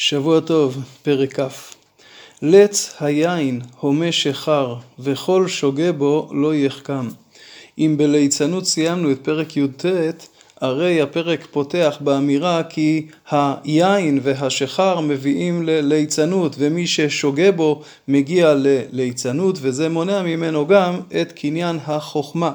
שבוע טוב, פרק כ' לץ היין הומה שחר, וכל שוגה בו לא יחכם. אם בליצנות סיימנו את פרק י"ט, הרי הפרק פותח באמירה כי היין והשחר מביאים לליצנות, ומי ששוגה בו מגיע לליצנות, וזה מונע ממנו גם את קניין החוכמה.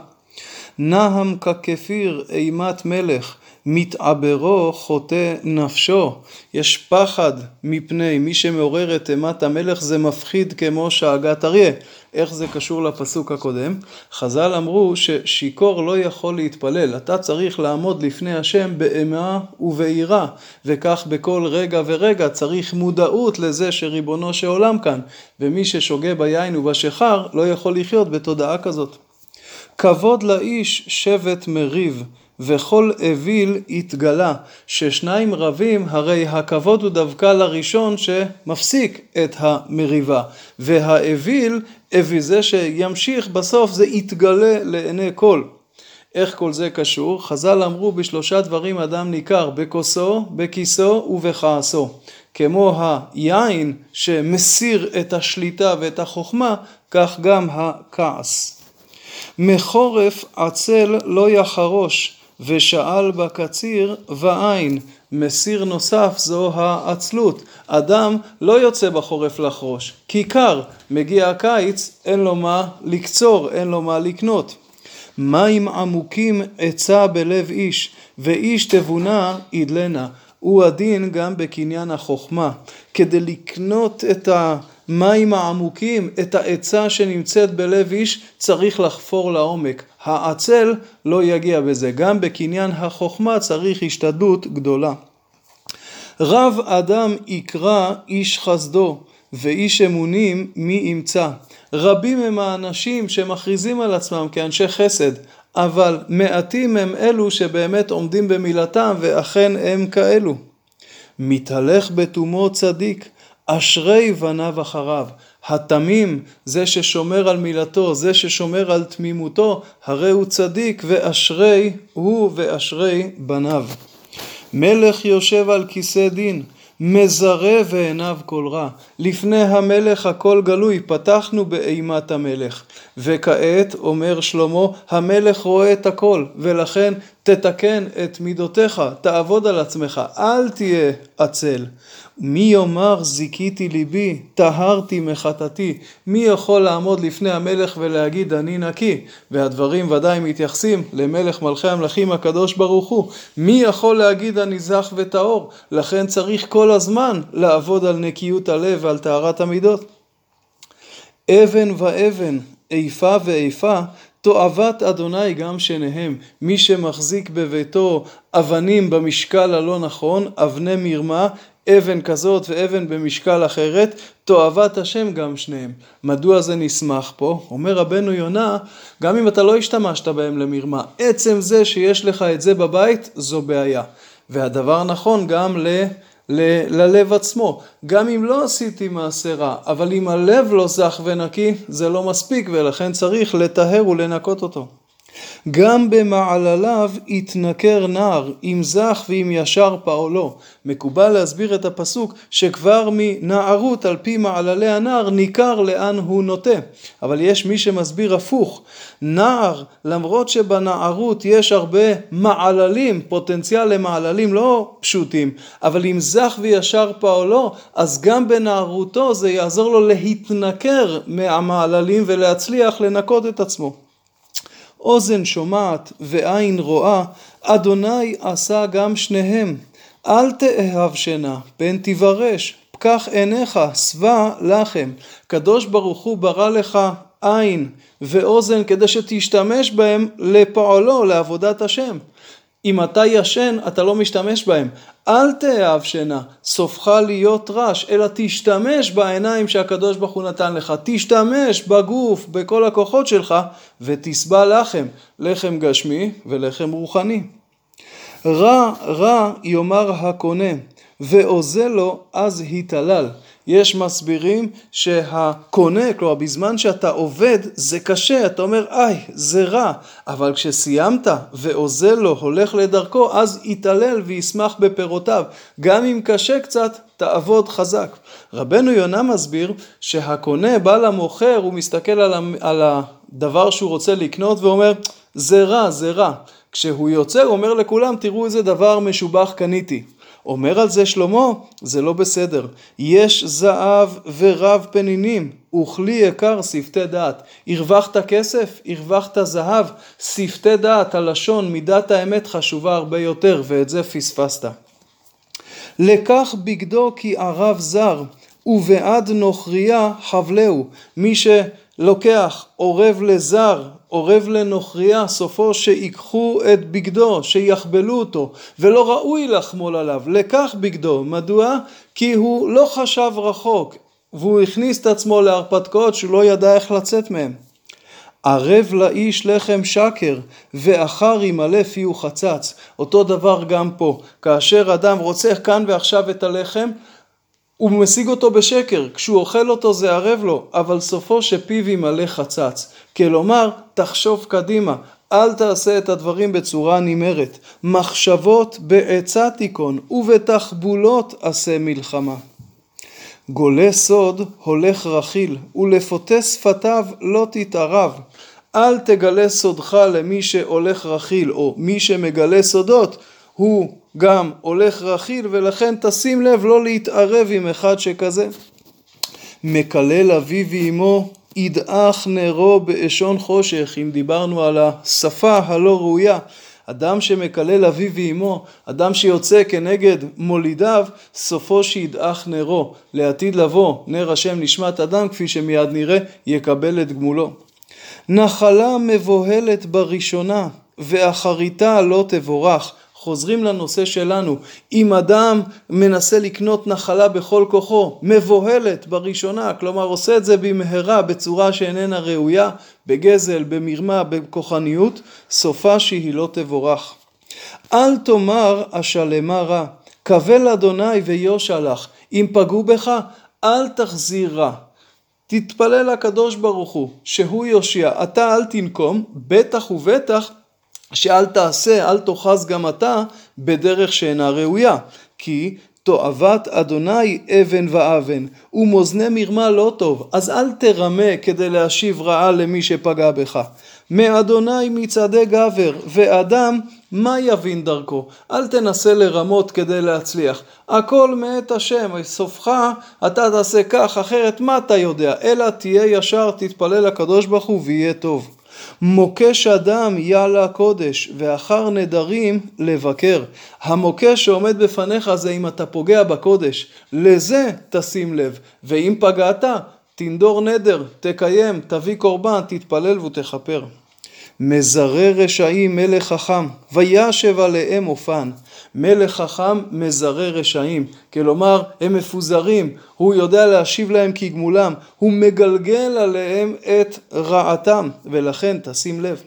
נהם ככפיר אימת מלך מתעברו חוטא נפשו. יש פחד מפני מי שמעורר את אימת המלך זה מפחיד כמו שאגת אריה. איך זה קשור לפסוק הקודם? חז"ל אמרו ששיכור לא יכול להתפלל, אתה צריך לעמוד לפני השם באימה וביראה, וכך בכל רגע ורגע צריך מודעות לזה שריבונו של עולם כאן, ומי ששוגה ביין ובשיכר לא יכול לחיות בתודעה כזאת. כבוד לאיש שבט מריב וכל אוויל התגלה, ששניים רבים הרי הכבוד הוא דווקא לראשון שמפסיק את המריבה, והאוויל, אבי זה שימשיך בסוף זה יתגלה לעיני כל. איך כל זה קשור? חז"ל אמרו בשלושה דברים אדם ניכר, בכוסו, בכיסו ובכעסו. כמו היין שמסיר את השליטה ואת החוכמה, כך גם הכעס. מחורף עצל לא יחרוש, ושאל בקציר ואין. מסיר נוסף זו העצלות. אדם לא יוצא בחורף לחרוש, כי קר, מגיע הקיץ, אין לו מה לקצור, אין לו מה לקנות. מים עמוקים עצה בלב איש, ואיש תבונה ידלנה. הוא הדין גם בקניין החוכמה. כדי לקנות את ה... מים העמוקים, את העצה שנמצאת בלב איש, צריך לחפור לעומק. העצל לא יגיע בזה. גם בקניין החוכמה צריך השתדלות גדולה. רב אדם יקרא איש חסדו, ואיש אמונים מי ימצא. רבים הם האנשים שמכריזים על עצמם כאנשי חסד, אבל מעטים הם אלו שבאמת עומדים במילתם, ואכן הם כאלו. מתהלך בתומו צדיק, אשרי בניו אחריו. התמים, זה ששומר על מילתו, זה ששומר על תמימותו, הרי הוא צדיק, ואשרי הוא ואשרי בניו. מלך יושב על כיסא דין, מזרה ועיניו כל רע. לפני המלך הכל גלוי, פתחנו באימת המלך. וכעת, אומר שלמה, המלך רואה את הכל, ולכן תתקן את מידותיך, תעבוד על עצמך, אל תהיה עצל. מי יאמר זיכיתי ליבי, טהרתי מחטאתי? מי יכול לעמוד לפני המלך ולהגיד אני נקי? והדברים ודאי מתייחסים למלך מלכי המלכים הקדוש ברוך הוא. מי יכול להגיד אני זך וטהור? לכן צריך כל הזמן לעבוד על נקיות הלב ועל טהרת המידות. אבן ואבן, איפה ואיפה, תועבת אדוני גם שניהם. מי שמחזיק בביתו אבנים במשקל הלא נכון, אבני מרמה, אבן כזאת ואבן במשקל אחרת, תועבת השם גם שניהם. מדוע זה נסמך פה? אומר רבנו יונה, גם אם אתה לא השתמשת בהם למרמה, עצם זה שיש לך את זה בבית, זו בעיה. והדבר נכון גם ל... ל- ללב עצמו. גם אם לא עשיתי מעשה רע, אבל אם הלב לא זך ונקי, זה לא מספיק, ולכן צריך לטהר ולנקות אותו. גם במעלליו יתנכר נער, אם זך ואם ישר פעולו. מקובל להסביר את הפסוק שכבר מנערות על פי מעללי הנער ניכר לאן הוא נוטה. אבל יש מי שמסביר הפוך. נער, למרות שבנערות יש הרבה מעללים, פוטנציאל למעללים לא פשוטים, אבל אם זך וישר פעולו, אז גם בנערותו זה יעזור לו להתנכר מהמעללים ולהצליח לנקות את עצמו. אוזן שומעת ועין רואה, אדוני עשה גם שניהם. אל תאהב שינה, פן תברש, פקח עיניך, שבע לחם. קדוש ברוך הוא ברא לך עין ואוזן כדי שתשתמש בהם לפועלו, לעבודת השם. אם אתה ישן, אתה לא משתמש בהם. אל תאהב שינה, סופך להיות רש, אלא תשתמש בעיניים שהקדוש ברוך הוא נתן לך. תשתמש בגוף, בכל הכוחות שלך, ותשבע לחם, לחם גשמי ולחם רוחני. רע רע יאמר הקונה, ואוזל לו, אז התעלל. יש מסבירים שהקונה, כלומר בזמן שאתה עובד זה קשה, אתה אומר איי זה רע, אבל כשסיימת ואוזל לו, הולך לדרכו, אז יתעלל וישמח בפירותיו. גם אם קשה קצת, תעבוד חזק. רבנו יונה מסביר שהקונה בא למוכר, הוא מסתכל על הדבר שהוא רוצה לקנות ואומר זה רע, זה רע. כשהוא יוצא הוא אומר לכולם תראו איזה דבר משובח קניתי. אומר על זה שלמה, זה לא בסדר. יש זהב ורב פנינים, וכלי יקר שפתי דעת. הרווחת כסף, הרווחת זהב, שפתי דעת, הלשון, מידת האמת חשובה הרבה יותר, ואת זה פספסת. לקח בגדו כי ערב זר, ובעד נוכריה חבלהו. מי שלוקח עורב לזר, עורב לנוכריה, סופו שיקחו את בגדו, שיחבלו אותו, ולא ראוי לחמול עליו. לקח בגדו. מדוע? כי הוא לא חשב רחוק, והוא הכניס את עצמו להרפתקאות שהוא לא ידע איך לצאת מהם. ערב לאיש לחם שקר, ואחר ימלא פיהו חצץ. אותו דבר גם פה. כאשר אדם רוצה כאן ועכשיו את הלחם, הוא משיג אותו בשקר, כשהוא אוכל אותו זה ערב לו, אבל סופו שפיו ימלא חצץ. כלומר, תחשוב קדימה, אל תעשה את הדברים בצורה נמהרת. מחשבות בעצה תיכון, ובתחבולות עשה מלחמה. גולה סוד הולך רכיל, ולפותה שפתיו לא תתערב. אל תגלה סודך למי שהולך רכיל, או מי שמגלה סודות, הוא גם הולך רכיל, ולכן תשים לב לא להתערב עם אחד שכזה. מקלל אביו ואמו ידעך נרו באשון חושך, אם דיברנו על השפה הלא ראויה. אדם שמקלל אביו ואמו, אדם שיוצא כנגד מולידיו, סופו שידעך נרו. לעתיד לבוא, נר השם נשמת אדם, כפי שמיד נראה, יקבל את גמולו. נחלה מבוהלת בראשונה, ואחריתה לא תבורך. חוזרים לנושא שלנו, אם אדם מנסה לקנות נחלה בכל כוחו, מבוהלת בראשונה, כלומר עושה את זה במהרה בצורה שאיננה ראויה, בגזל, במרמה, בכוחניות, סופה שהיא לא תבורך. אל תאמר השלמה רע, קבל אדוני ויושע לך, אם פגעו בך, אל תחזיר רע. תתפלל לקדוש ברוך הוא, שהוא יושיע, אתה אל תנקום, בטח ובטח שאל תעשה, אל תאחז גם אתה בדרך שאינה ראויה. כי תועבת אדוני אבן ואבן, ומאזני מרמה לא טוב, אז אל תרמה כדי להשיב רעה למי שפגע בך. מאדוני מצעדי גבר, ואדם מה יבין דרכו? אל תנסה לרמות כדי להצליח. הכל מאת השם, סופך אתה תעשה כך, אחרת מה אתה יודע? אלא תהיה ישר, תתפלל לקדוש ברוך הוא ויהיה טוב. מוקש אדם יעלה קודש, ואחר נדרים לבקר. המוקש שעומד בפניך זה אם אתה פוגע בקודש. לזה תשים לב. ואם פגעת, תנדור נדר, תקיים, תביא קורבן, תתפלל ותכפר. מזרה רשעים מלך חכם, וישב עליהם אופן. מלך חכם מזרה רשעים, כלומר הם מפוזרים, הוא יודע להשיב להם כגמולם, הוא מגלגל עליהם את רעתם, ולכן תשים לב.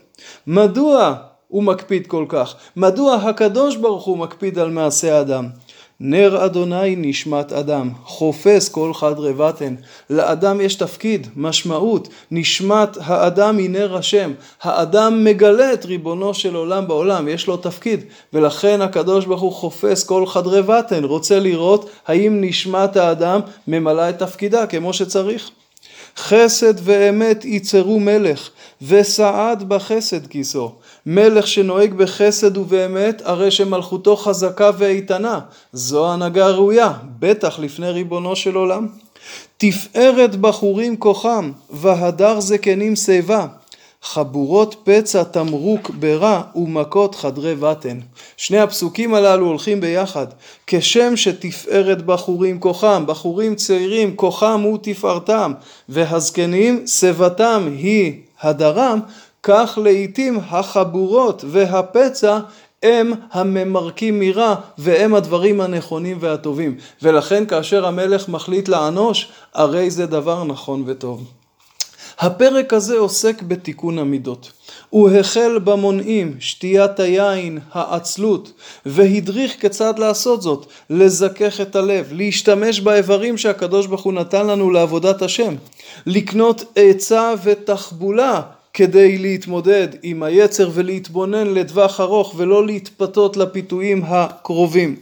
מדוע הוא מקפיד כל כך? מדוע הקדוש ברוך הוא מקפיד על מעשה אדם? נר אדוני נשמת אדם, חופש כל חדרי בטן. לאדם יש תפקיד, משמעות, נשמת האדם היא נר השם. האדם מגלה את ריבונו של עולם בעולם, יש לו תפקיד, ולכן הקדוש ברוך הוא חופש כל חדרי בטן, רוצה לראות האם נשמת האדם ממלאה את תפקידה כמו שצריך. חסד ואמת יצרו מלך, וסעד בחסד כיסו. מלך שנוהג בחסד ובאמת, הרי שמלכותו חזקה ואיתנה. זו הנהגה ראויה, בטח לפני ריבונו של עולם. תפארת בחורים כוחם, והדר זקנים שיבה. חבורות פצע תמרוק ברע ומכות חדרי בטן. שני הפסוקים הללו הולכים ביחד. כשם שתפארת בחורים כוחם, בחורים צעירים כוחם הוא תפארתם, והזקנים שיבתם היא הדרם, כך לעיתים החבורות והפצע הם הממרקים מרע והם הדברים הנכונים והטובים. ולכן כאשר המלך מחליט לענוש, הרי זה דבר נכון וטוב. הפרק הזה עוסק בתיקון המידות. הוא החל במונעים, שתיית היין, העצלות, והדריך כיצד לעשות זאת, לזכך את הלב, להשתמש באיברים שהקדוש ברוך הוא נתן לנו לעבודת השם, לקנות עצה ותחבולה כדי להתמודד עם היצר ולהתבונן לטווח ארוך ולא להתפתות לפיתויים הקרובים.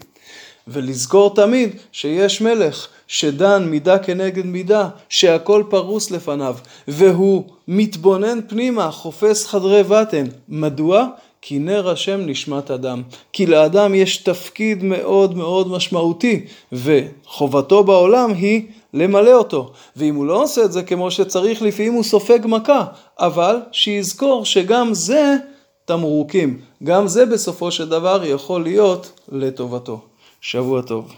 ולזכור תמיד שיש מלך שדן מידה כנגד מידה, שהכל פרוס לפניו, והוא מתבונן פנימה, חופש חדרי בטן. מדוע? כי נר השם נשמת אדם. כי לאדם יש תפקיד מאוד מאוד משמעותי, וחובתו בעולם היא למלא אותו. ואם הוא לא עושה את זה כמו שצריך, לפעמים הוא סופג מכה, אבל שיזכור שגם זה תמרוקים. גם זה בסופו של דבר יכול להיות לטובתו. שבוע טוב.